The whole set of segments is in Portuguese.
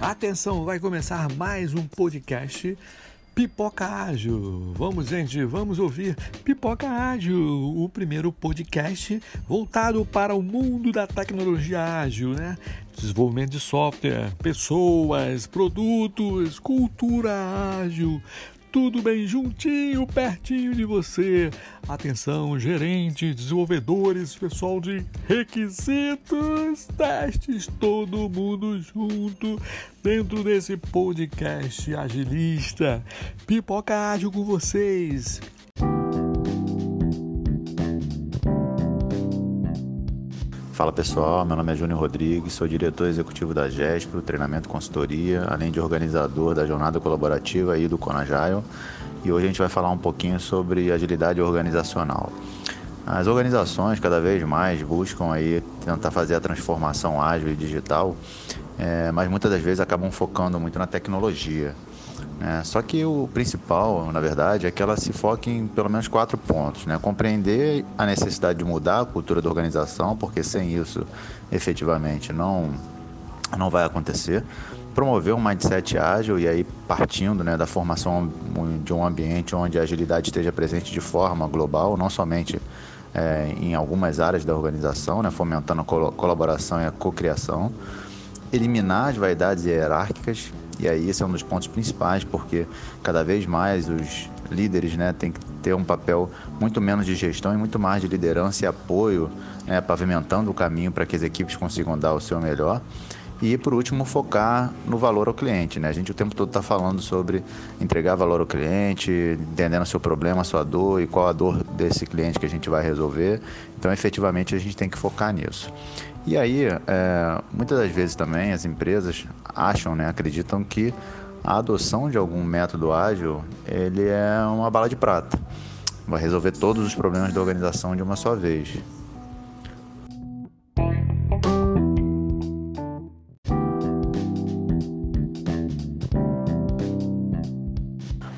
Atenção, vai começar mais um podcast Pipoca Ágil. Vamos, gente, vamos ouvir Pipoca Ágil, o primeiro podcast voltado para o mundo da tecnologia ágil, né? Desenvolvimento de software, pessoas, produtos, cultura ágil, tudo bem juntinho, pertinho de você. Atenção, gerente, desenvolvedores, pessoal de requisitos, testes, todo mundo junto dentro desse podcast agilista. Pipoca ágil com vocês. Fala pessoal, meu nome é Júnior Rodrigues, sou diretor executivo da GESPRO, treinamento consultoria, além de organizador da jornada colaborativa aí do Conagile. E hoje a gente vai falar um pouquinho sobre agilidade organizacional. As organizações cada vez mais buscam aí tentar fazer a transformação ágil e digital, é, mas muitas das vezes acabam focando muito na tecnologia. Né? Só que o principal, na verdade, é que ela se foque em pelo menos quatro pontos. Né? Compreender a necessidade de mudar a cultura da organização, porque sem isso, efetivamente, não, não vai acontecer. Promover um mindset ágil e aí partindo né, da formação de um ambiente onde a agilidade esteja presente de forma global, não somente é, em algumas áreas da organização, né, fomentando a colaboração e a cocriação. Eliminar as vaidades hierárquicas e aí esse é um dos pontos principais, porque cada vez mais os líderes né, têm que ter um papel muito menos de gestão e muito mais de liderança e apoio, né, pavimentando o caminho para que as equipes consigam dar o seu melhor. E por último, focar no valor ao cliente. Né? A gente o tempo todo está falando sobre entregar valor ao cliente, entendendo o seu problema, a sua dor e qual a dor desse cliente que a gente vai resolver. Então, efetivamente, a gente tem que focar nisso. E aí, é, muitas das vezes também as empresas acham, né, acreditam que a adoção de algum método ágil ele é uma bala de prata, vai resolver todos os problemas da organização de uma só vez.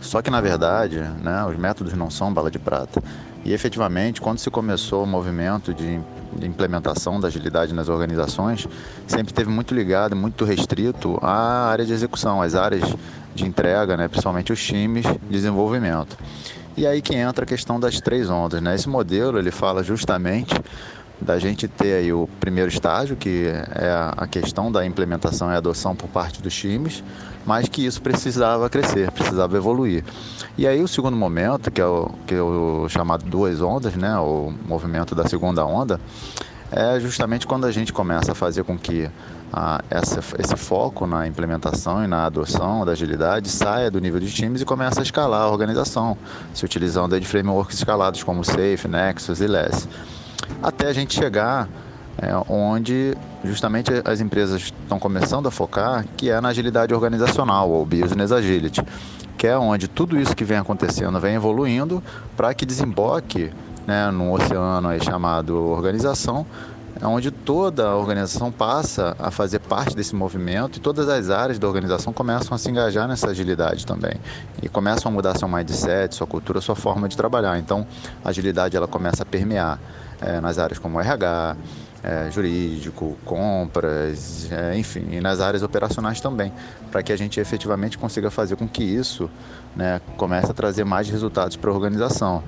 Só que na verdade, né, os métodos não são bala de prata. E efetivamente, quando se começou o movimento de, implementação da agilidade nas organizações, sempre teve muito ligado, muito restrito à área de execução, às áreas de entrega, né, principalmente os times de desenvolvimento. E aí que entra a questão das três ondas. Né? Esse modelo ele fala justamente da gente ter aí o primeiro estágio, que é a questão da implementação e adoção por parte dos times, mas que isso precisava crescer, precisava evoluir. E aí o segundo momento, que é o, que é o chamado duas ondas, né, o movimento da segunda onda, é justamente quando a gente começa a fazer com que ah, essa, esse foco na implementação e na adoção da agilidade saia do nível de times e começa a escalar a organização, se utilizando de frameworks escalados como Safe, Nexus e Less até a gente chegar é, onde justamente as empresas estão começando a focar, que é na agilidade organizacional, ou Business Agility, que é onde tudo isso que vem acontecendo vem evoluindo para que desemboque né, num oceano aí chamado organização, onde toda a organização passa a fazer parte desse movimento e todas as áreas da organização começam a se engajar nessa agilidade também e começam a mudar seu mindset, sua cultura, sua forma de trabalhar. Então, a agilidade ela começa a permear é, nas áreas como RH, é, jurídico, compras, é, enfim, e nas áreas operacionais também, para que a gente efetivamente consiga fazer com que isso né, comece a trazer mais resultados para a organização.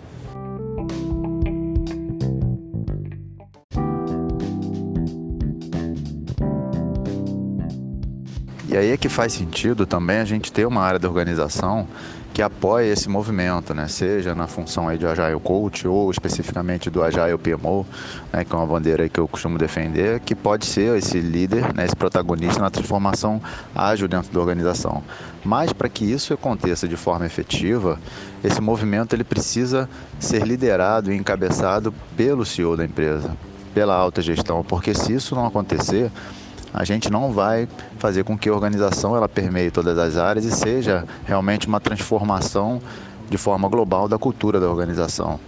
E aí é que faz sentido também a gente ter uma área da organização que apoia esse movimento, né? seja na função aí de Agile Coach ou especificamente do Agile PMO, né? que é uma bandeira que eu costumo defender, que pode ser esse líder, né? esse protagonista na transformação ágil dentro da organização. Mas para que isso aconteça de forma efetiva, esse movimento ele precisa ser liderado e encabeçado pelo CEO da empresa, pela alta gestão, porque se isso não acontecer, a gente não vai fazer com que a organização ela permeie todas as áreas e seja realmente uma transformação de forma global da cultura da organização.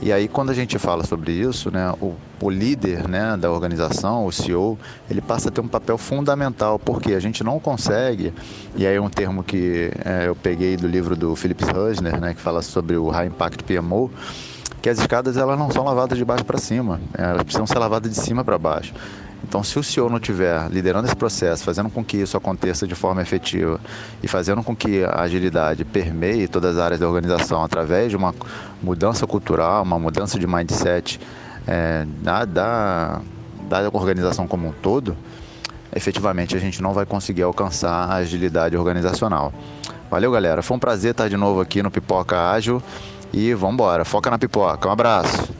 E aí quando a gente fala sobre isso, né, o, o líder né, da organização, o CEO, ele passa a ter um papel fundamental, porque a gente não consegue, e aí é um termo que é, eu peguei do livro do Philip Husner, né, que fala sobre o High Impact PMO, que as escadas elas não são lavadas de baixo para cima, elas precisam ser lavadas de cima para baixo. Então, se o CEO não estiver liderando esse processo, fazendo com que isso aconteça de forma efetiva e fazendo com que a agilidade permeie todas as áreas da organização através de uma mudança cultural, uma mudança de mindset é, da, da, da organização como um todo, efetivamente a gente não vai conseguir alcançar a agilidade organizacional. Valeu, galera. Foi um prazer estar de novo aqui no Pipoca Ágil e vamos embora. Foca na pipoca. Um abraço.